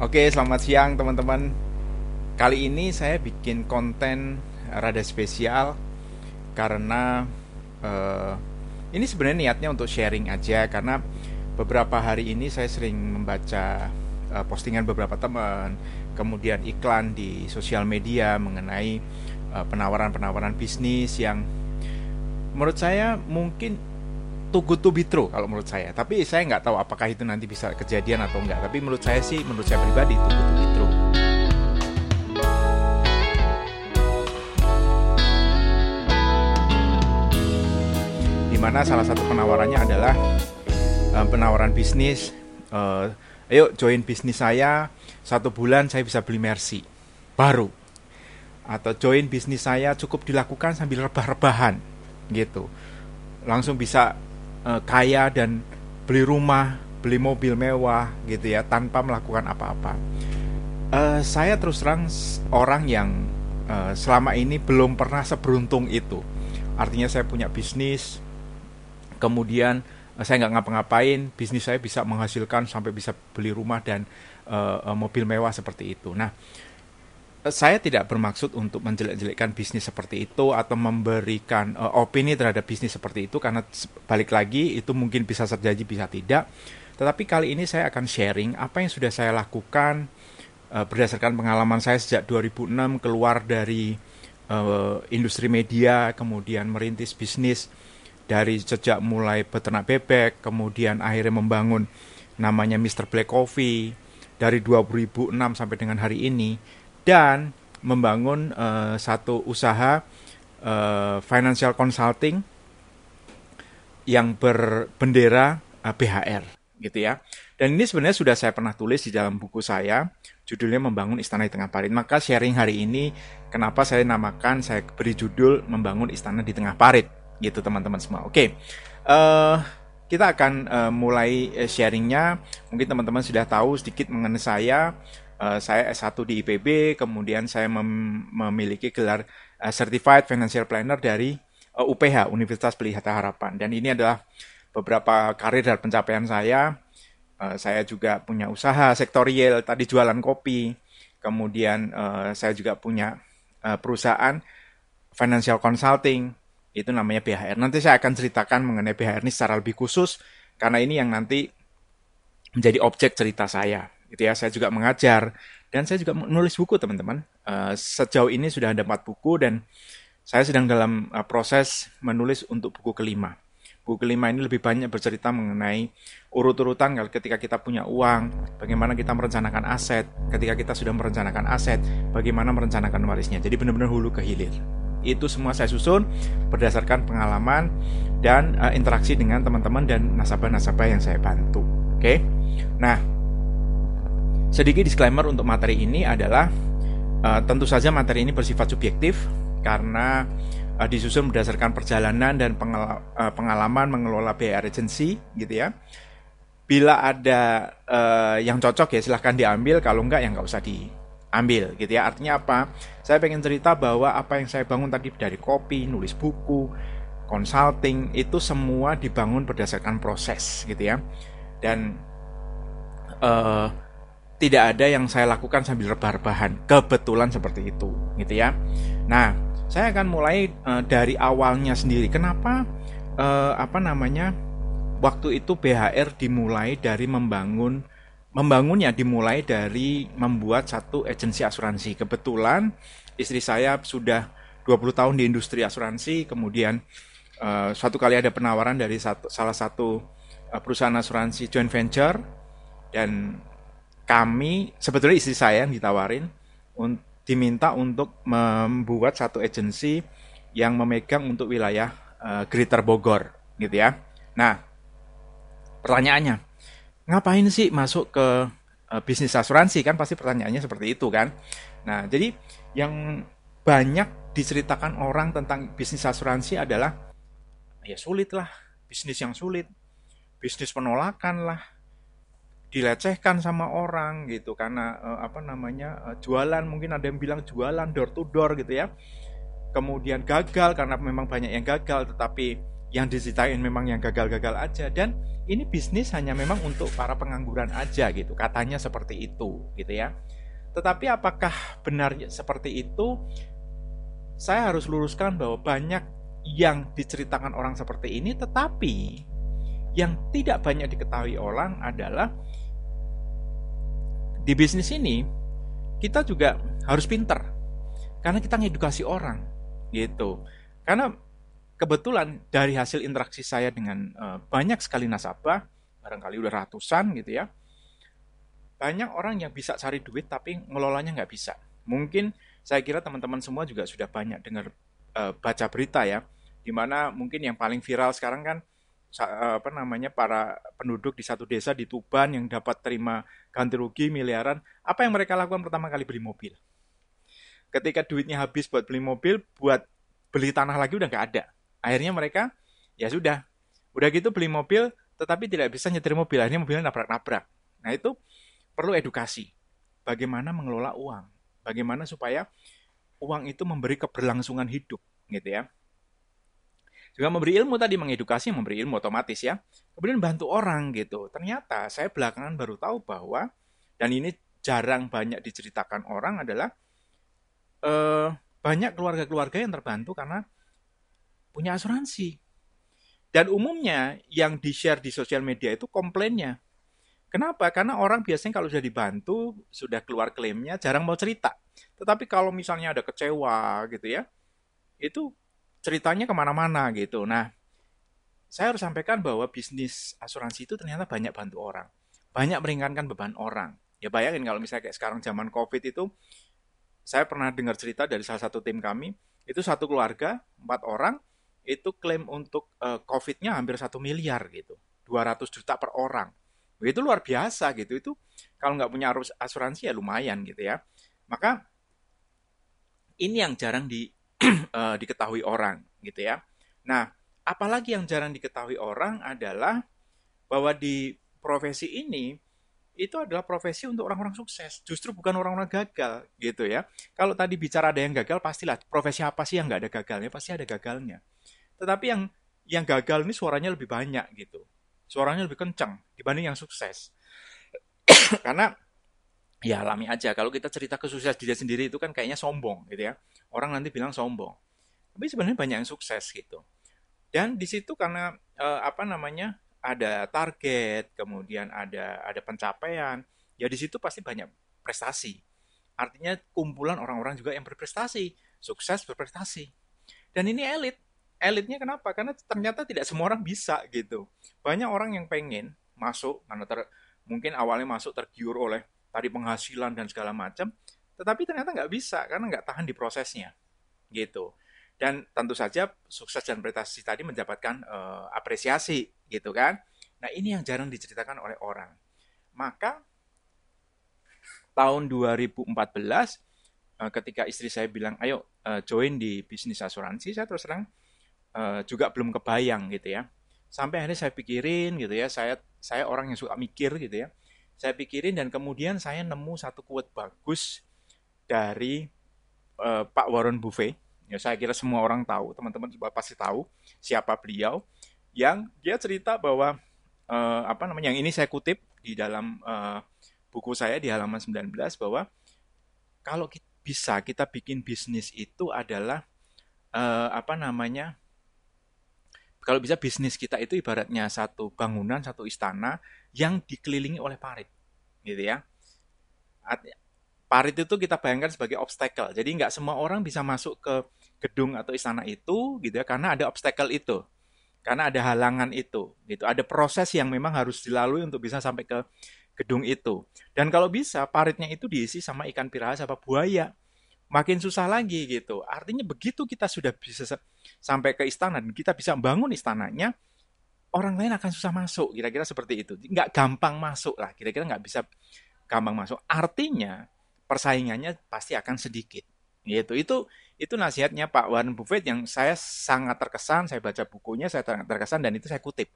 Oke, selamat siang teman-teman. Kali ini saya bikin konten rada spesial karena uh, ini sebenarnya niatnya untuk sharing aja karena beberapa hari ini saya sering membaca uh, postingan beberapa teman, kemudian iklan di sosial media mengenai uh, penawaran-penawaran bisnis yang menurut saya mungkin too good to be true kalau menurut saya. Tapi saya nggak tahu apakah itu nanti bisa kejadian atau enggak. Tapi menurut saya sih, menurut saya pribadi too good to be true. Di mana salah satu penawarannya adalah uh, penawaran bisnis. Uh, ayo join bisnis saya satu bulan saya bisa beli Mercy baru atau join bisnis saya cukup dilakukan sambil rebah-rebahan gitu langsung bisa uh, kaya dan beli rumah, beli mobil mewah gitu ya tanpa melakukan apa-apa. Uh, saya terus terang orang yang uh, selama ini belum pernah seberuntung itu. Artinya saya punya bisnis, kemudian saya nggak ngapa-ngapain, bisnis saya bisa menghasilkan sampai bisa beli rumah dan uh, mobil mewah seperti itu. Nah, saya tidak bermaksud untuk menjelek-jelekkan bisnis seperti itu atau memberikan uh, opini terhadap bisnis seperti itu karena balik lagi itu mungkin bisa terjadi bisa tidak. Tetapi kali ini saya akan sharing apa yang sudah saya lakukan uh, berdasarkan pengalaman saya sejak 2006 keluar dari uh, industri media, kemudian merintis bisnis dari sejak mulai peternak bebek, kemudian akhirnya membangun namanya Mr. Black Coffee dari 2006 sampai dengan hari ini dan membangun uh, satu usaha uh, financial consulting yang berbendera uh, eh, BHR gitu ya. Dan ini sebenarnya sudah saya pernah tulis di dalam buku saya, judulnya Membangun Istana di Tengah Parit. Maka sharing hari ini kenapa saya namakan saya beri judul Membangun Istana di Tengah Parit gitu teman-teman semua. Oke. Okay. Uh, kita akan uh, mulai sharingnya. Mungkin teman-teman sudah tahu sedikit mengenai saya. Uh, saya S1 di IPB, kemudian saya mem memiliki gelar uh, Certified Financial Planner dari uh, eh, UPH, Universitas Pelihata Harapan. Dan ini adalah beberapa karir dan pencapaian saya. Uh, saya juga punya usaha sektorial, tadi jualan kopi. Kemudian uh, saya juga punya uh, perusahaan financial consulting, itu namanya BHR. Nanti saya akan ceritakan mengenai BHR ini secara lebih khusus, karena ini yang nanti menjadi objek cerita saya gitu ya. Saya juga mengajar dan saya juga menulis buku teman-teman. Uh, sejauh ini sudah ada empat buku dan saya sedang dalam uh, proses menulis untuk buku kelima. Buku kelima ini lebih banyak bercerita mengenai urut-urutan ketika kita punya uang, bagaimana kita merencanakan aset, ketika kita sudah merencanakan aset, bagaimana merencanakan warisnya. Jadi benar-benar hulu ke hilir. Itu semua saya susun berdasarkan pengalaman dan uh, interaksi dengan teman-teman dan nasabah-nasabah yang saya bantu. Oke. Okay? Nah, Sedikit disclaimer untuk materi ini adalah uh, tentu saja materi ini bersifat subjektif karena uh, disusun berdasarkan perjalanan dan pengal uh, pengalaman mengelola BR agency gitu ya. Bila ada uh, yang cocok ya silahkan diambil, kalau enggak ya nggak usah diambil gitu ya. Artinya apa? Saya pengen cerita bahwa apa yang saya bangun tadi dari kopi, nulis buku, consulting itu semua dibangun berdasarkan proses gitu ya. Dan uh, tidak ada yang saya lakukan sambil rebah-rebahan. Kebetulan seperti itu, gitu ya. Nah, saya akan mulai uh, dari awalnya sendiri. Kenapa uh, apa namanya? Waktu itu BHR dimulai dari membangun membangunnya dimulai dari membuat satu agensi asuransi. Kebetulan istri saya sudah 20 tahun di industri asuransi, kemudian uh, suatu kali ada penawaran dari satu, salah satu perusahaan asuransi joint venture dan kami sebetulnya istri saya yang ditawarin un, diminta untuk membuat satu agensi yang memegang untuk wilayah uh, Greater Bogor gitu ya. Nah, pertanyaannya, ngapain sih masuk ke uh, bisnis asuransi kan pasti pertanyaannya seperti itu kan. Nah, jadi yang banyak diceritakan orang tentang bisnis asuransi adalah ya sulit lah, bisnis yang sulit, bisnis penolakan lah, dilecehkan sama orang gitu karena uh, apa namanya uh, jualan mungkin ada yang bilang jualan door to door gitu ya. Kemudian gagal karena memang banyak yang gagal tetapi yang diceritain memang yang gagal-gagal aja. Dan ini bisnis hanya memang untuk para pengangguran aja gitu katanya seperti itu gitu ya. Tetapi apakah benar seperti itu? Saya harus luruskan bahwa banyak yang diceritakan orang seperti ini tetapi yang tidak banyak diketahui orang adalah di bisnis ini kita juga harus pinter karena kita ngedukasi orang gitu karena kebetulan dari hasil interaksi saya dengan uh, banyak sekali nasabah, barangkali udah ratusan gitu ya, banyak orang yang bisa cari duit tapi ngelolanya nggak bisa. Mungkin saya kira teman-teman semua juga sudah banyak dengar uh, baca berita ya, di mana mungkin yang paling viral sekarang kan uh, apa namanya para penduduk di satu desa di Tuban yang dapat terima ganti rugi miliaran, apa yang mereka lakukan pertama kali? Beli mobil. Ketika duitnya habis buat beli mobil, buat beli tanah lagi udah nggak ada. Akhirnya mereka ya sudah. Udah gitu beli mobil tetapi tidak bisa nyetir mobil. Akhirnya mobilnya nabrak-nabrak. Nah itu perlu edukasi. Bagaimana mengelola uang. Bagaimana supaya uang itu memberi keberlangsungan hidup gitu ya juga memberi ilmu tadi mengedukasi memberi ilmu otomatis ya kemudian bantu orang gitu ternyata saya belakangan baru tahu bahwa dan ini jarang banyak diceritakan orang adalah eh, banyak keluarga-keluarga yang terbantu karena punya asuransi. Dan umumnya yang di-share di sosial media itu komplainnya. Kenapa? Karena orang biasanya kalau sudah dibantu, sudah keluar klaimnya, jarang mau cerita. Tetapi kalau misalnya ada kecewa gitu ya, itu ceritanya ke mana-mana gitu. Nah, saya harus sampaikan bahwa bisnis asuransi itu ternyata banyak bantu orang. Banyak meringankan beban orang. Ya bayangin kalau misalnya kayak sekarang zaman COVID itu, saya pernah dengar cerita dari salah satu tim kami, itu satu keluarga, empat orang, itu klaim untuk uh, COVID-nya hampir satu miliar gitu, 200 juta per orang. Itu luar biasa gitu. Itu kalau nggak punya asuransi ya lumayan gitu ya. Maka ini yang jarang di, uh, diketahui orang gitu ya. Nah, apalagi yang jarang diketahui orang adalah bahwa di profesi ini itu adalah profesi untuk orang-orang sukses, justru bukan orang-orang gagal gitu ya. Kalau tadi bicara ada yang gagal, pastilah profesi apa sih yang nggak ada gagalnya? Pasti ada gagalnya. Tetapi yang yang gagal ini suaranya lebih banyak gitu. Suaranya lebih kencang dibanding yang sukses. Karena ya alami aja. Kalau kita cerita kesuksesan diri sendiri itu kan kayaknya sombong gitu ya. Orang nanti bilang sombong. Tapi sebenarnya banyak yang sukses gitu. Dan di situ karena eh, apa namanya ada target, kemudian ada ada pencapaian, ya di situ pasti banyak prestasi. Artinya kumpulan orang-orang juga yang berprestasi, sukses berprestasi. Dan ini elit, elitnya kenapa? Karena ternyata tidak semua orang bisa gitu. Banyak orang yang pengen masuk karena ter, mungkin awalnya masuk tergiur oleh tadi penghasilan dan segala macam, tetapi ternyata nggak bisa karena nggak tahan di prosesnya gitu. Dan tentu saja sukses dan prestasi tadi mendapatkan uh, apresiasi gitu kan. Nah ini yang jarang diceritakan oleh orang. Maka tahun 2014 eh, ketika istri saya bilang ayo uh, join di bisnis asuransi, saya terus terang uh, juga belum kebayang gitu ya. Sampai akhirnya saya pikirin gitu ya, saya saya orang yang suka mikir gitu ya. Saya pikirin dan kemudian saya nemu satu quote bagus dari uh, Pak Warren Buffett. Ya saya kira semua orang tahu, teman-teman juga pasti tahu siapa beliau. Yang dia cerita bahwa uh, apa namanya yang ini saya kutip di dalam uh, buku saya di halaman 19 bahwa kalau kita bisa kita bikin bisnis itu adalah uh, apa namanya kalau bisa bisnis kita itu ibaratnya satu bangunan, satu istana yang dikelilingi oleh parit, gitu ya. Parit itu kita bayangkan sebagai obstacle. Jadi nggak semua orang bisa masuk ke gedung atau istana itu, gitu ya, karena ada obstacle itu, karena ada halangan itu, gitu. Ada proses yang memang harus dilalui untuk bisa sampai ke gedung itu. Dan kalau bisa paritnya itu diisi sama ikan piranha sama buaya makin susah lagi gitu. Artinya begitu kita sudah bisa sampai ke istana dan kita bisa bangun istananya, orang lain akan susah masuk. Kira-kira seperti itu. Nggak gampang masuk lah. Kira-kira nggak bisa gampang masuk. Artinya persaingannya pasti akan sedikit. Gitu. Itu itu nasihatnya Pak Warren Buffett yang saya sangat terkesan. Saya baca bukunya, saya terkesan dan itu saya kutip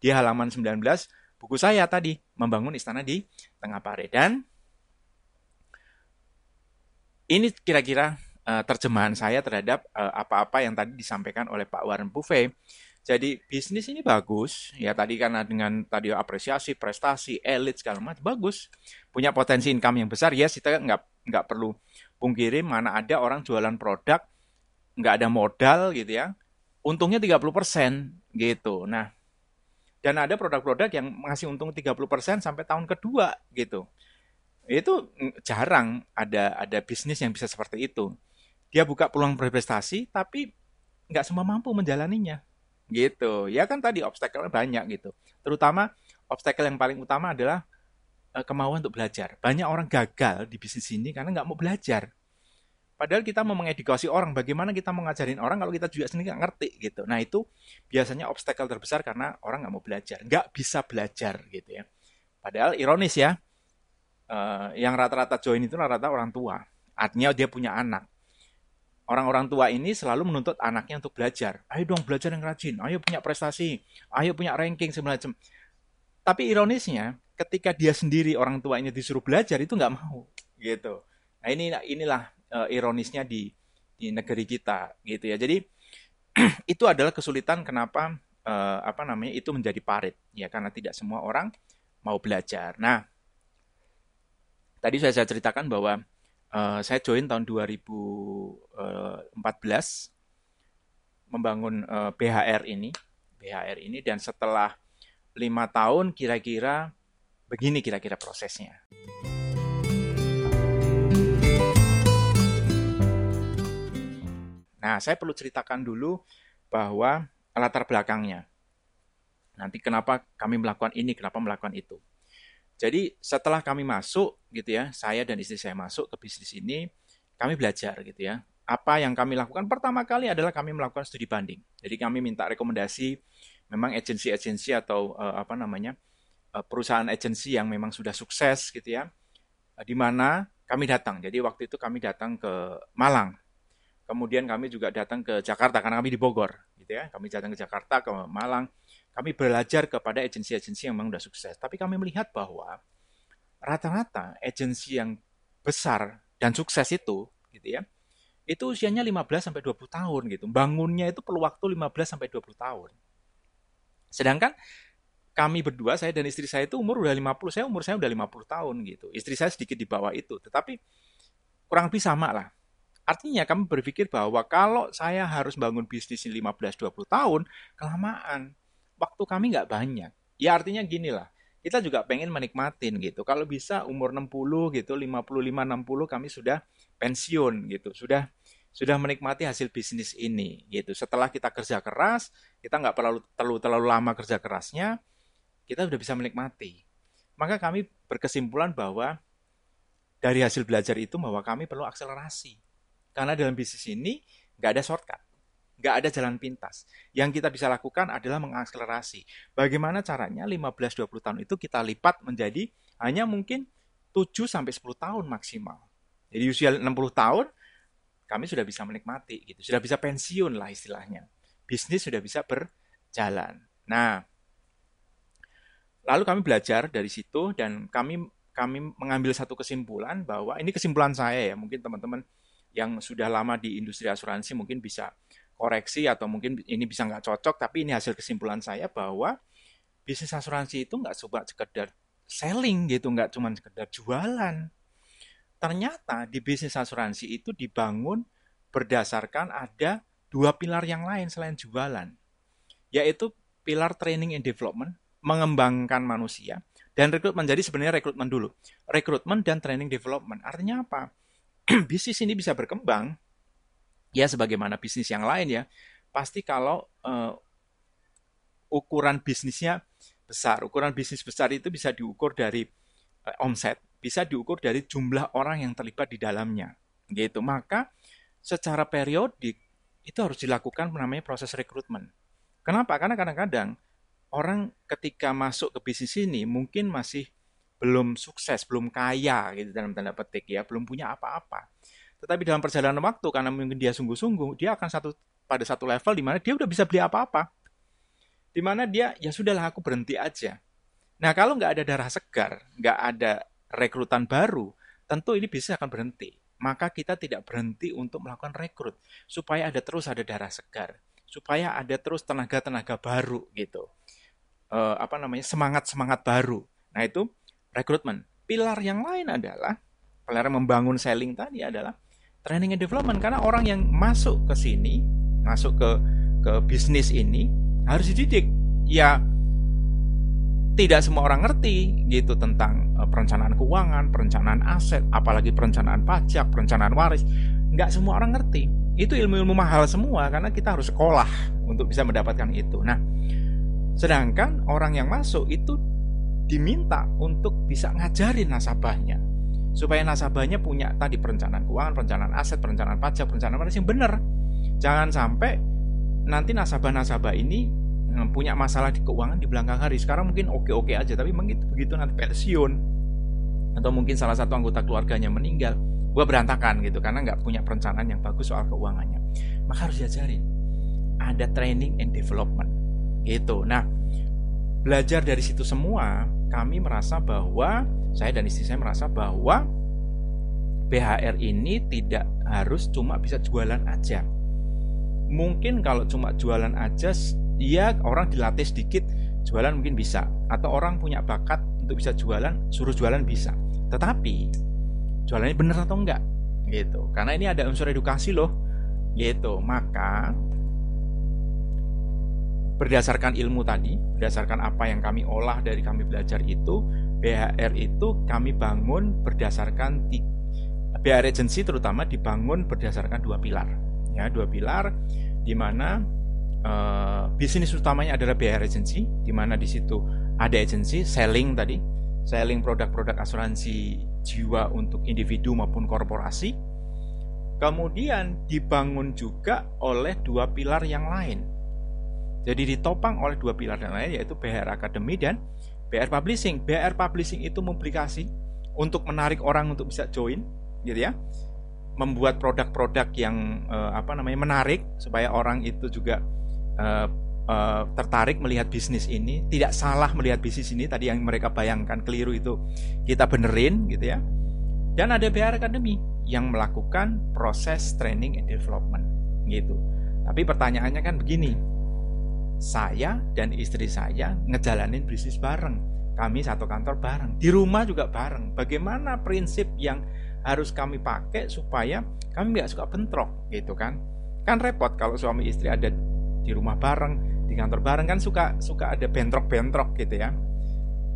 di halaman 19 buku saya tadi membangun istana di tengah parit dan ini kira-kira uh, terjemahan saya terhadap eh, apa-apa yang tadi disampaikan oleh Pak Warren Buffet. Jadi bisnis ini bagus, ya tadi karena dengan tadi apresiasi, prestasi, elit segala macam bagus, punya potensi income yang besar. Ya yes, kita nggak nggak perlu pungkiri mana ada orang jualan produk nggak ada modal gitu ya, untungnya 30% gitu. Nah, dan ada produk-produk yang ngasih untung 30% sampai tahun kedua gitu. Itu jarang ada ada bisnis yang bisa seperti itu. Dia buka peluang berprestasi tapi nggak semua mampu menjalaninya. Gitu. Ya kan tadi obstacle banyak gitu. Terutama obstacle yang paling utama adalah uh, kemauan untuk belajar. Banyak orang gagal di bisnis ini karena nggak mau belajar. Padahal kita mau mengedukasi orang bagaimana kita mengajarin orang kalau kita juga sendiri nggak ngerti gitu. Nah itu biasanya obstacle terbesar karena orang nggak mau belajar. Nggak bisa belajar gitu ya. Padahal ironis ya uh, yang rata-rata join itu rata-rata orang tua artinya dia punya anak orang-orang tua ini selalu menuntut anaknya untuk belajar. Ayo dong belajar yang rajin, ayo punya prestasi, ayo punya ranking semacam. Tapi ironisnya, ketika dia sendiri orang tuanya disuruh belajar itu nggak mau, gitu. Nah ini inilah uh, ironisnya di di negeri kita, gitu ya. Jadi itu adalah kesulitan kenapa uh, apa namanya itu menjadi parit, ya karena tidak semua orang mau belajar. Nah, tadi saya, ceritakan bahwa uh, saya join tahun 2014 membangun uh, eh, BHR ini, BHR ini dan setelah lima tahun kira-kira begini kira-kira prosesnya. Nah, saya perlu ceritakan dulu bahwa latar belakangnya. Nanti kenapa kami melakukan ini, kenapa melakukan itu. Jadi setelah kami masuk gitu ya, saya dan istri saya masuk ke bisnis ini, kami belajar gitu ya. Apa yang kami lakukan pertama kali adalah kami melakukan studi banding. Jadi kami minta rekomendasi memang agensi-agensi atau uh, apa namanya uh, perusahaan agensi yang memang sudah sukses gitu ya, uh, di mana kami datang. Jadi waktu itu kami datang ke Malang, kemudian kami juga datang ke Jakarta karena kami di Bogor gitu ya. Kami datang ke Jakarta ke Malang kami belajar kepada agensi-agensi yang memang sudah sukses. Tapi kami melihat bahwa rata-rata agensi yang besar dan sukses itu, gitu ya, itu usianya 15 sampai 20 tahun gitu. Bangunnya itu perlu waktu 15 sampai 20 tahun. Sedangkan kami berdua, saya dan istri saya itu umur udah 50, saya umur saya udah 50 tahun gitu. Istri saya sedikit di bawah itu, tetapi kurang lebih sama lah. Artinya kami berpikir bahwa kalau saya harus bangun bisnis 15-20 tahun, kelamaan waktu kami nggak banyak. Ya artinya gini lah, kita juga pengen menikmatin gitu. Kalau bisa umur 60 gitu, 55 60 kami sudah pensiun gitu. Sudah sudah menikmati hasil bisnis ini gitu. Setelah kita kerja keras, kita nggak perlu terlalu terlalu lama kerja kerasnya, kita sudah bisa menikmati. Maka kami berkesimpulan bahwa dari hasil belajar itu bahwa kami perlu akselerasi. Karena dalam bisnis ini nggak ada shortcut. Nggak ada jalan pintas. Yang kita bisa lakukan adalah mengakselerasi. Bagaimana caranya 15-20 tahun itu kita lipat menjadi hanya mungkin 7 sampai 10 tahun maksimal. Jadi usia 60 tahun kami sudah bisa menikmati gitu. Sudah bisa pensiun lah istilahnya. Bisnis sudah bisa berjalan. Nah, lalu kami belajar dari situ dan kami kami mengambil satu kesimpulan bahwa ini kesimpulan saya ya, mungkin teman-teman yang sudah lama di industri asuransi mungkin bisa koreksi atau mungkin ini bisa nggak cocok, tapi ini hasil kesimpulan saya bahwa bisnis asuransi itu nggak cuma sekedar selling gitu, nggak cuma sekedar jualan. Ternyata di bisnis asuransi itu dibangun berdasarkan ada dua pilar yang lain selain jualan, yaitu pilar training and development, mengembangkan manusia, dan rekrutmen. Jadi sebenarnya rekrutmen dulu. Rekrutmen dan training development. Artinya apa? bisnis ini bisa berkembang ya sebagaimana bisnis yang lain ya, pasti kalau uh, ukuran bisnisnya besar, ukuran bisnis besar itu bisa diukur dari uh, omset, bisa diukur dari jumlah orang yang terlibat di dalamnya, gitu. Maka secara periodik itu harus dilakukan namanya proses rekrutmen. Kenapa? Karena kadang-kadang orang ketika masuk ke bisnis ini mungkin masih belum sukses, belum kaya gitu dalam tanda petik ya, belum punya apa-apa. Tetapi dalam perjalanan waktu karena mungkin dia sungguh-sungguh, dia akan satu pada satu level di mana dia udah bisa beli apa-apa. Di mana dia ya sudahlah aku berhenti aja. Nah kalau nggak ada darah segar, nggak ada rekrutan baru, tentu ini bisa akan berhenti. Maka kita tidak berhenti untuk melakukan rekrut supaya ada terus ada darah segar, supaya ada terus tenaga-tenaga baru gitu. Uh, apa namanya semangat-semangat baru. Nah itu rekrutmen. Pilar yang lain adalah pilar membangun selling tadi adalah training and development karena orang yang masuk ke sini, masuk ke ke bisnis ini harus dididik. Ya tidak semua orang ngerti gitu tentang uh, perencanaan keuangan, perencanaan aset, apalagi perencanaan pajak, perencanaan waris. Nggak semua orang ngerti itu ilmu-ilmu mahal semua karena kita harus sekolah untuk bisa mendapatkan itu. Nah, sedangkan orang yang masuk itu diminta untuk bisa ngajarin nasabahnya. Supaya nasabahnya punya tadi perencanaan keuangan, perencanaan aset, perencanaan pajak, perencanaan waris yang benar. Jangan sampai nanti nasabah-nasabah ini eh, punya masalah di keuangan di belakang hari. Sekarang mungkin oke-oke aja, tapi begitu begitu nanti pensiun. Atau mungkin salah satu anggota keluarganya meninggal, gue berantakan gitu karena nggak punya perencanaan yang bagus soal keuangannya. Maka harus diajarin. Ada training and development. Gitu. Nah belajar dari situ semua kami merasa bahwa saya dan istri saya merasa bahwa BHR ini tidak harus cuma bisa jualan aja. Mungkin kalau cuma jualan aja ya orang dilatih sedikit jualan mungkin bisa. Atau orang punya bakat untuk bisa jualan suruh jualan bisa. Tetapi jualannya bener atau enggak? Gitu. Karena ini ada unsur edukasi loh. Gitu. Maka berdasarkan ilmu tadi berdasarkan apa yang kami olah dari kami belajar itu BHR itu kami bangun berdasarkan BHR agency terutama dibangun berdasarkan dua pilar ya dua pilar di mana uh, bisnis utamanya adalah BHR agency di mana di situ ada agency selling tadi selling produk-produk asuransi jiwa untuk individu maupun korporasi. Kemudian dibangun juga oleh dua pilar yang lain. Jadi ditopang oleh dua pilar yang lain yaitu BR Academy dan BR Publishing. BR Publishing itu publikasi untuk menarik orang untuk bisa join, gitu ya. Membuat produk-produk yang eh, apa namanya menarik supaya orang itu juga eh, uh, tertarik melihat bisnis ini, tidak salah melihat bisnis ini tadi yang mereka bayangkan keliru itu kita benerin gitu ya. Dan ada BR Academy yang melakukan proses training and development gitu. Tapi pertanyaannya kan begini. Saya dan istri saya ngejalanin bisnis bareng. Kami satu kantor bareng. Di rumah juga bareng. Bagaimana prinsip yang harus kami pakai supaya kami nggak suka bentrok gitu kan? Kan repot kalau suami istri ada di rumah bareng, di kantor bareng kan suka suka ada bentrok-bentrok gitu ya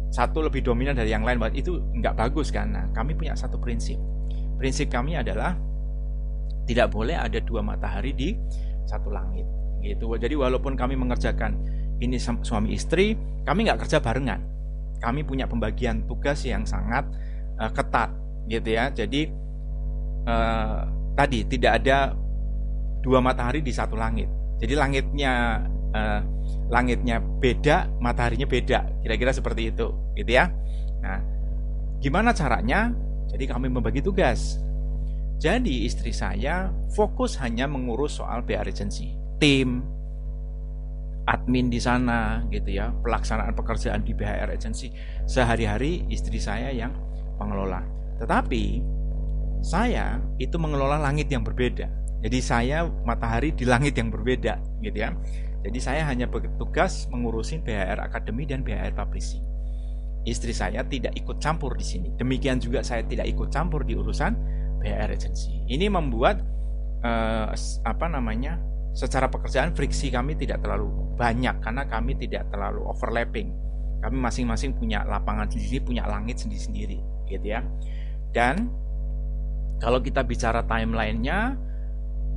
satu lebih dominan dari yang lain itu nggak bagus kan nah kami punya satu prinsip prinsip kami adalah tidak boleh ada dua matahari di satu langit gitu jadi walaupun kami mengerjakan ini suami istri kami nggak kerja barengan kami punya pembagian tugas yang sangat uh, ketat gitu ya jadi uh, tadi tidak ada dua matahari di satu langit jadi langitnya uh, langitnya beda, mataharinya beda. Kira-kira seperti itu, gitu ya. Nah, gimana caranya? Jadi kami membagi tugas. Jadi istri saya fokus hanya mengurus soal PR agency, tim, admin di sana, gitu ya, pelaksanaan pekerjaan di BHR agency. Sehari-hari istri saya yang mengelola. Tetapi saya itu mengelola langit yang berbeda. Jadi saya matahari di langit yang berbeda, gitu ya. Jadi saya hanya bertugas mengurusin BHR Academy dan BHR Publishing. Istri saya tidak ikut campur di sini. Demikian juga saya tidak ikut campur di urusan BHR Agency. Ini membuat uh, apa namanya? Secara pekerjaan friksi kami tidak terlalu banyak karena kami tidak terlalu overlapping. Kami masing-masing punya lapangan sendiri, punya langit sendiri-sendiri, gitu ya. Dan kalau kita bicara timelinenya,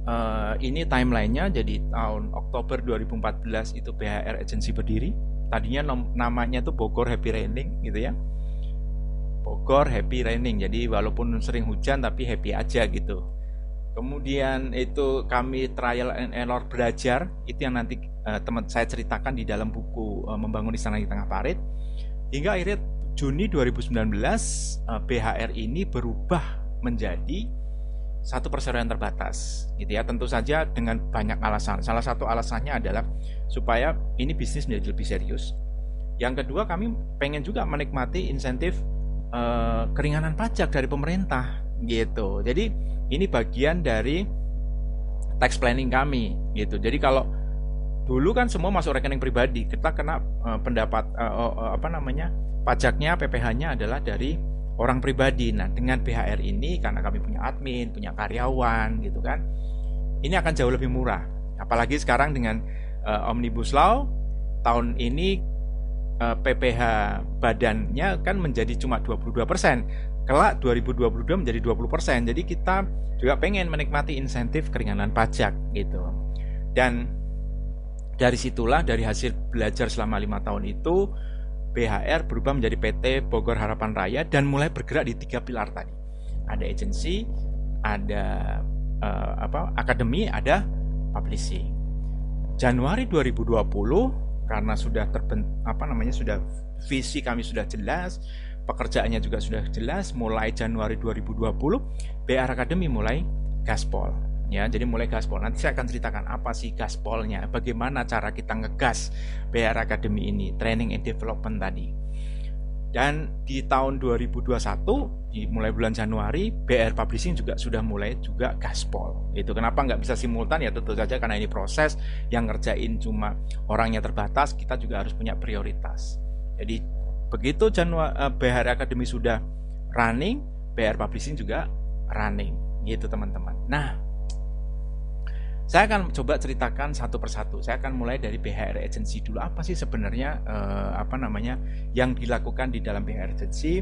uh, ini timelinenya jadi tahun Oktober 2014 itu BHR Agency berdiri tadinya namanya tuh Bogor Happy Raining gitu ya Bogor Happy Raining jadi walaupun sering hujan tapi happy aja gitu kemudian itu kami trial and error belajar. Itu yang nanti uh, teman saya ceritakan di dalam buku uh, membangun istana di tengah parit. Hingga akhirnya Juni 2019 uh, BHR ini berubah menjadi satu perseroan terbatas gitu ya. Tentu saja dengan banyak alasan. Salah satu alasannya adalah supaya ini bisnis menjadi lebih serius. Yang kedua kami pengen juga menikmati insentif eh, keringanan pajak dari pemerintah gitu. Jadi ini bagian dari tax planning kami gitu. Jadi kalau dulu kan semua masuk rekening pribadi kita kena uh, pendapat uh, uh, apa namanya pajaknya PPh-nya adalah dari orang pribadi. Nah dengan BHR ini karena kami punya admin punya karyawan gitu kan ini akan jauh lebih murah. Apalagi sekarang dengan uh, omnibus law tahun ini uh, PPh badannya kan menjadi cuma 22 persen kelak 2022 menjadi 20 persen jadi kita juga pengen menikmati insentif keringanan pajak gitu dan dari situlah dari hasil belajar selama lima tahun itu BHR berubah menjadi PT Bogor Harapan Raya dan mulai bergerak di tiga pilar tadi. Ada agensi, ada uh, apa akademi, ada publishing. Januari 2020 karena sudah terben apa namanya sudah visi kami sudah jelas, pekerjaannya juga sudah jelas, mulai Januari 2020 BR Academy mulai gaspol ya jadi mulai gaspol nanti saya akan ceritakan apa sih gaspolnya bagaimana cara kita ngegas BR Academy ini training and development tadi. Dan di tahun 2021 di mulai bulan Januari BR Publishing juga sudah mulai juga gaspol itu kenapa nggak bisa simultan? Ya tentu saja karena ini proses yang ngerjain cuma orangnya terbatas kita juga harus punya prioritas. Jadi begitu Januari eh, BR Academy sudah running BR Publishing juga running gitu teman-teman nah saya akan coba ceritakan satu persatu. Saya akan mulai dari BHR Agency dulu. Apa sih sebenarnya eh, apa namanya yang dilakukan di dalam BHR Agency?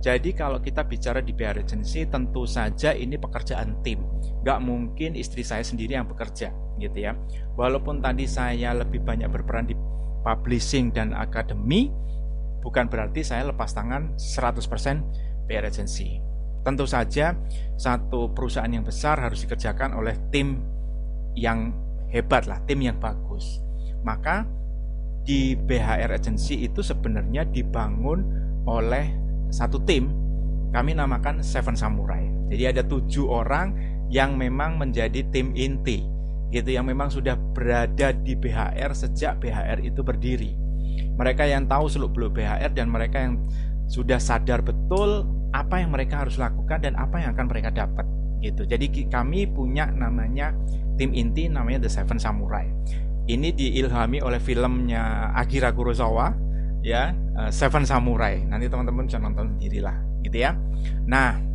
Jadi kalau kita bicara di BHR Agency, tentu saja ini pekerjaan tim. Gak mungkin istri saya sendiri yang bekerja, gitu ya. Walaupun tadi saya lebih banyak berperan di publishing dan akademi, bukan berarti saya lepas tangan 100% BHR Agency. Tentu saja satu perusahaan yang besar harus dikerjakan oleh tim yang hebat lah, tim yang bagus. Maka di BHR Agency itu sebenarnya dibangun oleh satu tim kami namakan Seven Samurai. Jadi ada tujuh orang yang memang menjadi tim inti gitu yang memang sudah berada di BHR sejak BHR itu berdiri. Mereka yang tahu seluk beluk BHR dan mereka yang sudah sadar betul apa yang mereka harus lakukan dan apa yang akan mereka dapat gitu. Jadi kami punya namanya tim inti namanya The Seven Samurai. Ini diilhami oleh filmnya Akira Kurosawa ya uh, Seven Samurai. Nanti teman-teman bisa nonton sendirilah gitu ya. Nah,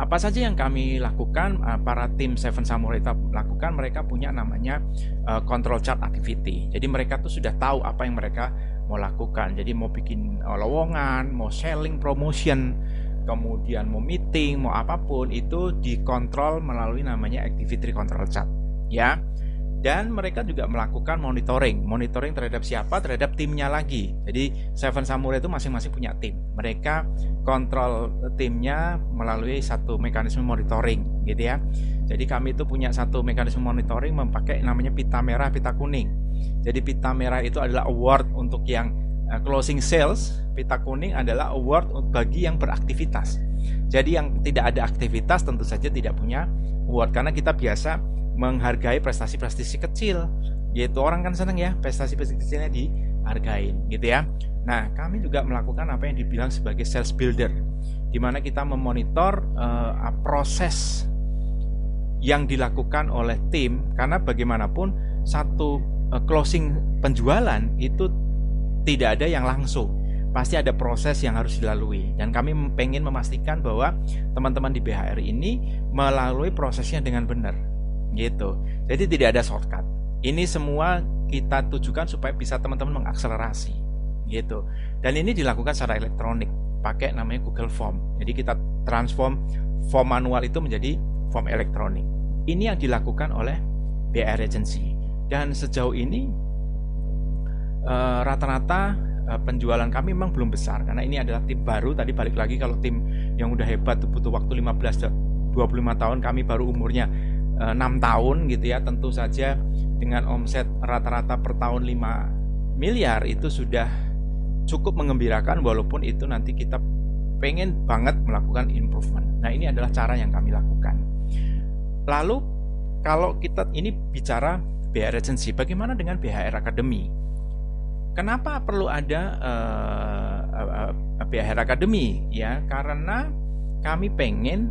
apa saja yang kami lakukan uh, para tim Seven Samurai itu lakukan mereka punya namanya uh, control chart activity. Jadi mereka tuh sudah tahu apa yang mereka mau lakukan. Jadi mau bikin uh, lowongan, mau selling promotion kemudian mau meeting, mau apa pun itu dikontrol melalui namanya activity control chart, ya. Dan mereka juga melakukan monitoring, monitoring terhadap siapa, terhadap timnya lagi. Jadi Seven Samurai itu masing-masing punya tim. Mereka kontrol timnya melalui satu mekanisme monitoring, gitu ya. Jadi kami itu punya satu mekanisme monitoring memakai namanya pita merah, pita kuning. Jadi pita merah itu adalah award untuk yang Nah, closing sales pita kuning adalah award bagi yang beraktivitas. Jadi yang tidak ada aktivitas tentu saja tidak punya award karena kita biasa menghargai prestasi-prestasi kecil. Yaitu orang kan seneng ya prestasi-prestasi kecilnya dihargai gitu ya. Nah, kami juga melakukan apa yang dibilang sebagai sales builder di mana kita memonitor uh, proses yang dilakukan oleh tim karena bagaimanapun satu uh, closing penjualan itu tidak ada yang langsung pasti ada proses yang harus dilalui dan kami pengen memastikan bahwa teman-teman di BHR ini melalui prosesnya dengan benar gitu. Jadi tidak ada shortcut. Ini semua kita tujukan supaya bisa teman-teman mengakselerasi. Gitu. Dan ini dilakukan secara elektronik pakai namanya Google Form. Jadi kita transform form manual itu menjadi form elektronik. Ini yang dilakukan oleh BR Agency. Dan sejauh ini Eh, rata-rata uh, penjualan kami memang belum besar. Karena ini adalah tim baru. Tadi balik lagi kalau tim yang udah hebat butuh waktu 15 25 tahun kami baru umurnya eh, 6 tahun gitu ya tentu saja dengan omset rata-rata per tahun 5 miliar itu sudah cukup mengembirakan walaupun itu nanti kita pengen banget melakukan improvement. Nah, ini adalah cara yang kami lakukan. Lalu kalau kita ini bicara BHR Agency, bagaimana dengan BHR Academy? Kenapa perlu ada uh, uh, BHR Academy? Ya, karena kami pengen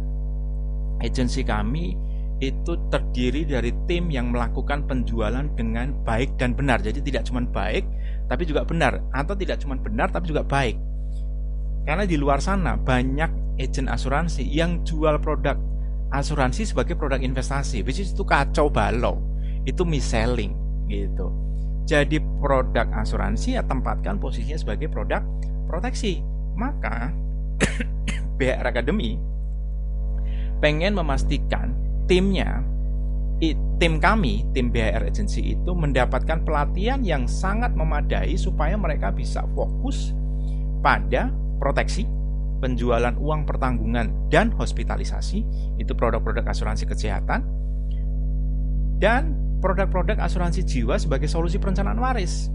agensi kami itu terdiri dari tim yang melakukan penjualan dengan baik dan benar. Jadi tidak cuma baik, tapi juga benar, atau tidak cuma benar tapi juga baik. Karena di luar sana banyak agent asuransi yang jual produk asuransi sebagai produk investasi, which is itu kacau balau, itu mis-selling gitu. Jadi produk asuransi ya tempatkan posisinya sebagai produk proteksi. Maka BR Academy pengen memastikan timnya tim kami, tim BHR Agency itu mendapatkan pelatihan yang sangat memadai supaya mereka bisa fokus pada proteksi, penjualan uang pertanggungan dan hospitalisasi, itu produk-produk asuransi kesehatan, dan produk-produk asuransi jiwa sebagai solusi perencanaan waris.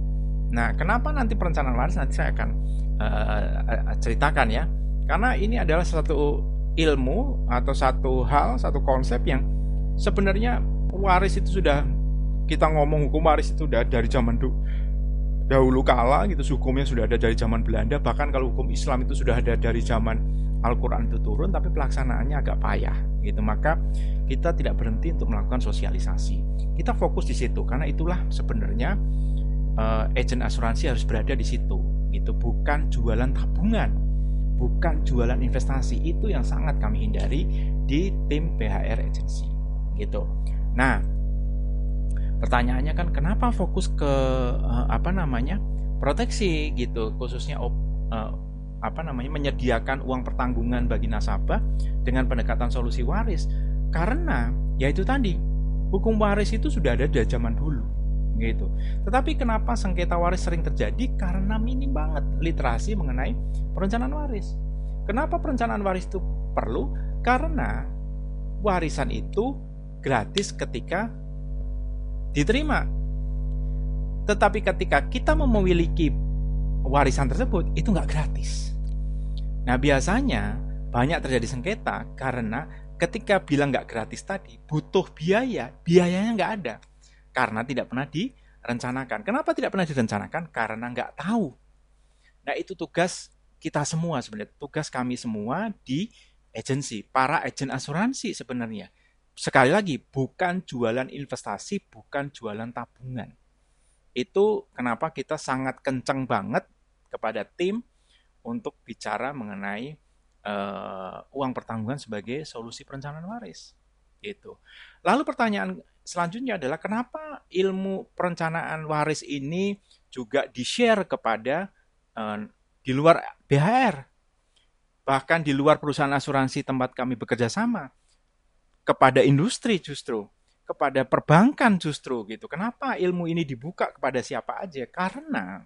Nah, kenapa nanti perencanaan waris nanti saya akan uh, ceritakan ya. Karena ini adalah satu ilmu atau satu hal, satu konsep yang sebenarnya waris itu sudah kita ngomong hukum waris itu sudah dari zaman dulu dahulu kala gitu hukumnya sudah ada dari zaman Belanda bahkan kalau hukum Islam itu sudah ada dari zaman Al-Quran itu turun tapi pelaksanaannya agak payah gitu. Maka kita tidak berhenti untuk melakukan sosialisasi. Kita fokus di situ karena itulah sebenarnya uh, agent asuransi harus berada di situ gitu bukan jualan tabungan bukan jualan investasi. Itu yang sangat kami hindari di tim BHR agency. Gitu. Nah, pertanyaannya kan kenapa fokus ke uh, apa namanya proteksi? Gitu khususnya op, uh, apa namanya menyediakan uang pertanggungan bagi nasabah dengan pendekatan solusi waris. Karena ya itu tadi hukum waris itu sudah ada dari zaman dulu gitu. Tetapi kenapa sengketa waris sering terjadi? Karena minim banget literasi mengenai perencanaan waris. Kenapa perencanaan waris itu perlu? Karena warisan itu gratis ketika diterima. Tetapi ketika kita memiliki warisan tersebut, itu nggak gratis. Nah biasanya banyak terjadi sengketa karena ketika bilang nggak gratis tadi, butuh biaya, biayanya nggak ada karena tidak pernah direncanakan. Kenapa tidak pernah direncanakan? Karena nggak tahu. Nah itu tugas kita semua sebenarnya, tugas kami semua di agensi, para agen asuransi sebenarnya. Sekali lagi, bukan jualan investasi, bukan jualan tabungan. Itu kenapa kita sangat kencang banget kepada tim untuk bicara mengenai uh, uang pertanggungan sebagai solusi perencanaan waris. Gitu. Lalu pertanyaan selanjutnya adalah kenapa ilmu perencanaan waris ini juga di-share kepada uh, di luar BHR. Bahkan di luar perusahaan asuransi tempat kami bekerja sama. Kepada industri justru, kepada perbankan justru gitu. Kenapa ilmu ini dibuka kepada siapa aja? Karena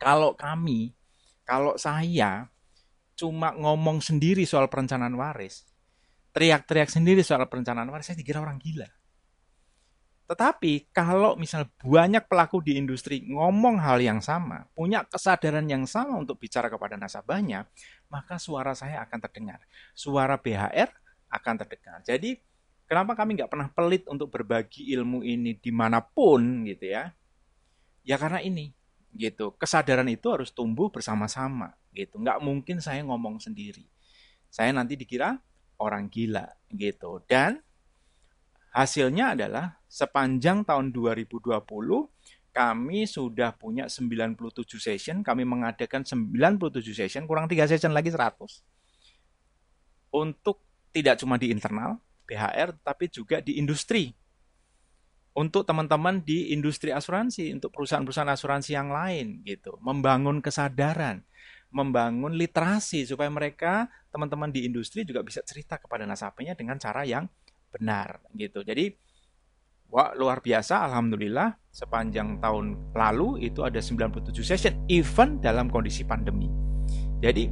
kalau kami, kalau saya cuma ngomong sendiri soal perencanaan waris, teriak-teriak sendiri soal perencanaan waris, saya dikira orang gila. Tetapi kalau misal banyak pelaku di industri ngomong hal yang sama, punya kesadaran yang sama untuk bicara kepada nasabahnya, maka suara saya akan terdengar. Suara BHR akan terdengar. Jadi kenapa kami nggak pernah pelit untuk berbagi ilmu ini di mana pun gitu ya? Ya karena ini gitu. Kesadaran itu harus tumbuh bersama-sama gitu. Nggak mungkin saya ngomong sendiri. Saya nanti dikira orang gila gitu. Dan Hasilnya adalah sepanjang tahun 2020 kami sudah punya 97 session, kami mengadakan 97 session, kurang 3 session lagi 100. Untuk tidak cuma di internal BHR tapi juga di industri. Untuk teman-teman di industri asuransi, untuk perusahaan-perusahaan asuransi yang lain gitu, membangun kesadaran, membangun literasi supaya mereka teman-teman di industri juga bisa cerita kepada nasabahnya dengan cara yang benar gitu. Jadi wah luar biasa alhamdulillah sepanjang tahun lalu itu ada 97 session even dalam kondisi pandemi. Jadi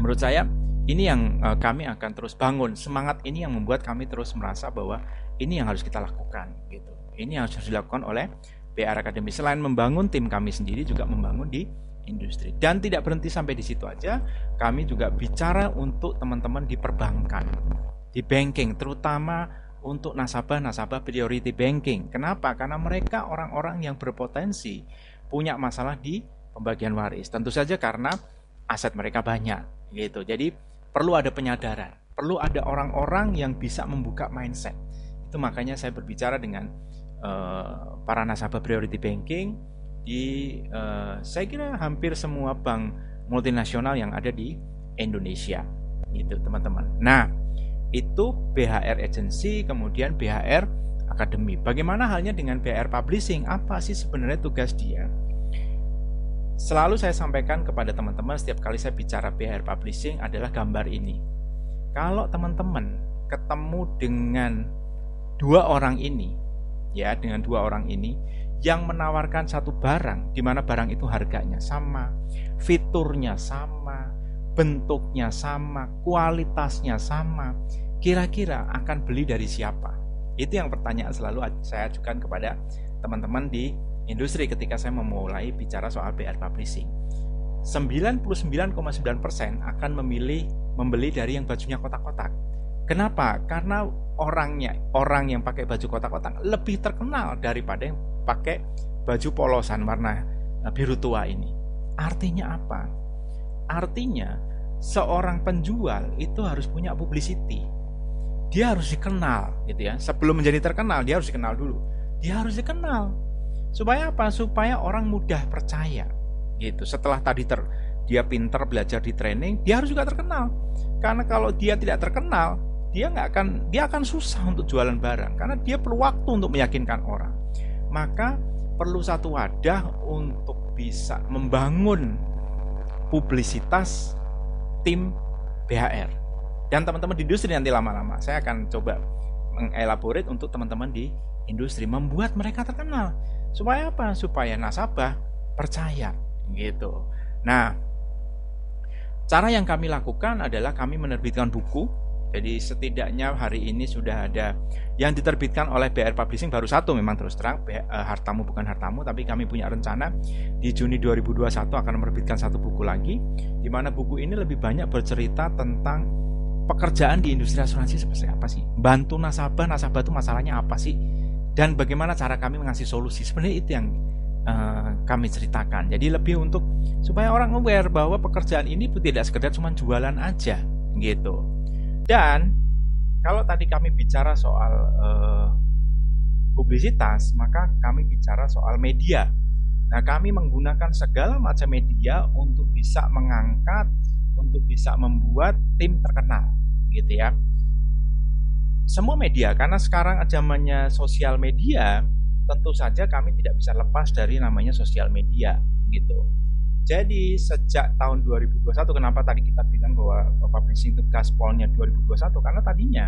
menurut saya ini yang uh, kami akan terus bangun. Semangat ini yang membuat kami terus merasa bahwa ini yang harus kita lakukan gitu. Ini yang harus dilakukan oleh PR Academy selain membangun tim kami sendiri juga membangun di industri. Dan tidak berhenti sampai di situ aja, kami juga bicara untuk teman-teman di perbankan di banking, terutama untuk nasabah-nasabah priority banking. Kenapa? Karena mereka orang-orang yang berpotensi punya masalah di pembagian waris. Tentu saja karena aset mereka banyak gitu. Jadi perlu ada penyadaran Perlu ada orang-orang yang bisa membuka mindset. Itu makanya saya berbicara dengan uh, para nasabah priority banking di uh, saya kira hampir semua bank multinasional yang ada di Indonesia. Itu teman-teman. Nah, itu BHR Agency, kemudian BHR Academy. Bagaimana halnya dengan BHR Publishing? Apa sih sebenarnya tugas dia? Selalu saya sampaikan kepada teman-teman setiap kali saya bicara BHR Publishing adalah gambar ini. Kalau teman-teman ketemu dengan dua orang ini, ya dengan dua orang ini yang menawarkan satu barang di mana barang itu harganya sama, fiturnya sama, bentuknya sama, kualitasnya sama, kira-kira akan beli dari siapa? Itu yang pertanyaan selalu saya ajukan kepada teman-teman di industri ketika saya memulai bicara soal BR Publishing. 99,9% akan memilih membeli dari yang bajunya kotak-kotak. Kenapa? Karena orangnya, orang yang pakai baju kotak-kotak lebih terkenal daripada yang pakai baju polosan warna eh, biru tua ini. Artinya apa? Artinya seorang penjual itu harus punya publicity. Dia harus dikenal gitu ya. Sebelum menjadi terkenal dia harus dikenal dulu. Dia harus dikenal Supaya apa? Supaya orang mudah percaya. Gitu. Setelah tadi ter dia pinter belajar di training, dia harus juga terkenal. Karena kalau dia tidak terkenal, dia nggak akan dia akan susah untuk jualan barang karena dia perlu waktu untuk meyakinkan orang. Maka perlu satu wadah untuk bisa membangun publisitas tim BHR. Dan teman-teman di industri nanti lama-lama saya akan coba mengelaborate untuk teman-teman di industri membuat mereka terkenal Supaya apa? Supaya nasabah percaya gitu. Nah, cara yang kami lakukan adalah kami menerbitkan buku. Jadi setidaknya hari ini sudah ada yang diterbitkan oleh BR Publishing baru satu memang terus terang. Eh, hartamu bukan hartamu tapi kami punya rencana di Juni 2021 akan menerbitkan satu buku lagi di mana buku ini lebih banyak bercerita tentang pekerjaan di industri asuransi seperti apa sih? Bantu nasabah nasabah itu masalahnya apa sih? Dan bagaimana cara kami mengasih solusi? Sebenarnya itu yang uh, kami ceritakan. Jadi lebih untuk supaya orang aware bahwa pekerjaan ini tidak sekedar cuma jualan aja gitu dan kalau tadi kami bicara soal uh, publisitas maka kami bicara soal media nah kami menggunakan segala macam media untuk bisa mengangkat untuk bisa membuat tim terkenal gitu ya semua media karena sekarang zamannya sosial media tentu saja kami tidak bisa lepas dari namanya sosial media gitu. Jadi sejak tahun 2021 kenapa tadi kita bilang bahwa publishing itu gaspolnya 2021 karena tadinya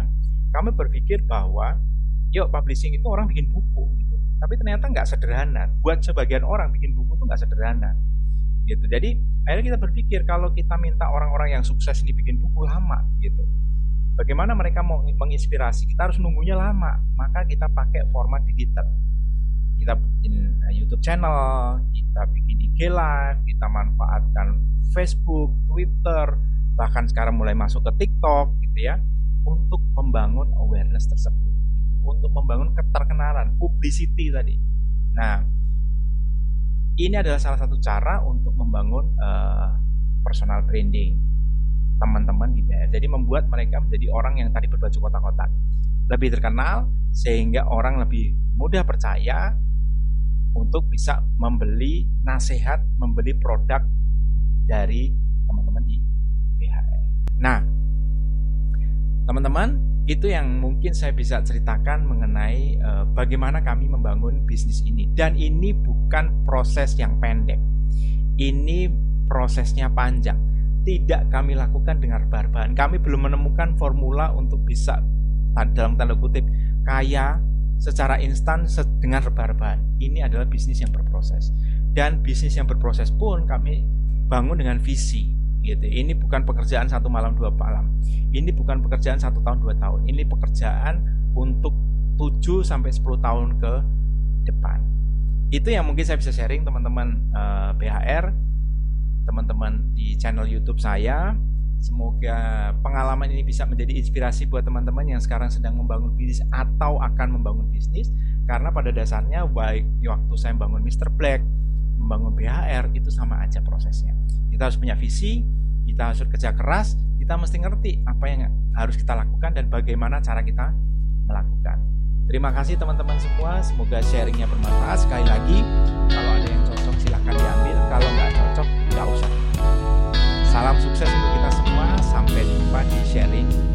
kami berpikir bahwa yuk publishing itu orang bikin buku gitu. Tapi ternyata nggak sederhana. Buat sebagian orang bikin buku itu nggak sederhana gitu. Jadi akhirnya kita berpikir kalau kita minta orang-orang yang sukses ini bikin buku lama gitu Bagaimana mereka mau menginspirasi? Kita harus nunggunya lama, maka kita pakai format digital. Kita bikin eh, YouTube channel, kita bikin IG live, kita manfaatkan Facebook, Twitter, bahkan sekarang mulai masuk ke TikTok gitu ya, untuk membangun awareness tersebut, gitu. untuk membangun keterkenalan, publicity tadi. Nah, ini adalah salah satu cara untuk membangun uh, personal branding teman-teman di BR. Jadi membuat mereka menjadi orang yang tadi berbaju kotak-kotak. Lebih terkenal sehingga orang lebih mudah percaya untuk bisa membeli nasihat, membeli produk dari teman-teman di BHR. Nah, teman-teman, itu yang mungkin saya bisa ceritakan mengenai uh, bagaimana kami membangun bisnis ini. Dan ini bukan proses yang pendek. Ini prosesnya panjang tidak kami lakukan dengan rebah Kami belum menemukan formula untuk bisa dalam tanda kutip kaya secara instan dengan rebah-rebahan. Ini adalah bisnis yang berproses. Dan bisnis yang berproses pun kami bangun dengan visi. Gitu. Ini bukan pekerjaan satu malam dua malam. Ini bukan pekerjaan satu tahun dua tahun. Ini pekerjaan untuk 7 sampai 10 tahun ke depan. Itu yang mungkin saya bisa sharing teman-teman eh, BHR teman-teman di channel YouTube saya. Semoga pengalaman ini bisa menjadi inspirasi buat teman-teman yang sekarang sedang membangun bisnis atau akan membangun bisnis. Karena pada dasarnya baik waktu saya membangun Mr. Black, membangun BHR itu sama aja prosesnya. Kita harus punya visi, kita harus kerja keras, kita mesti ngerti apa yang harus kita lakukan dan bagaimana cara kita melakukan. Terima kasih teman-teman semua, semoga sharingnya bermanfaat. Sekali lagi, kalau ada yang cocok silahkan diambil, kalau nggak cocok nggak usah. Salam sukses untuk kita semua, sampai jumpa di sharing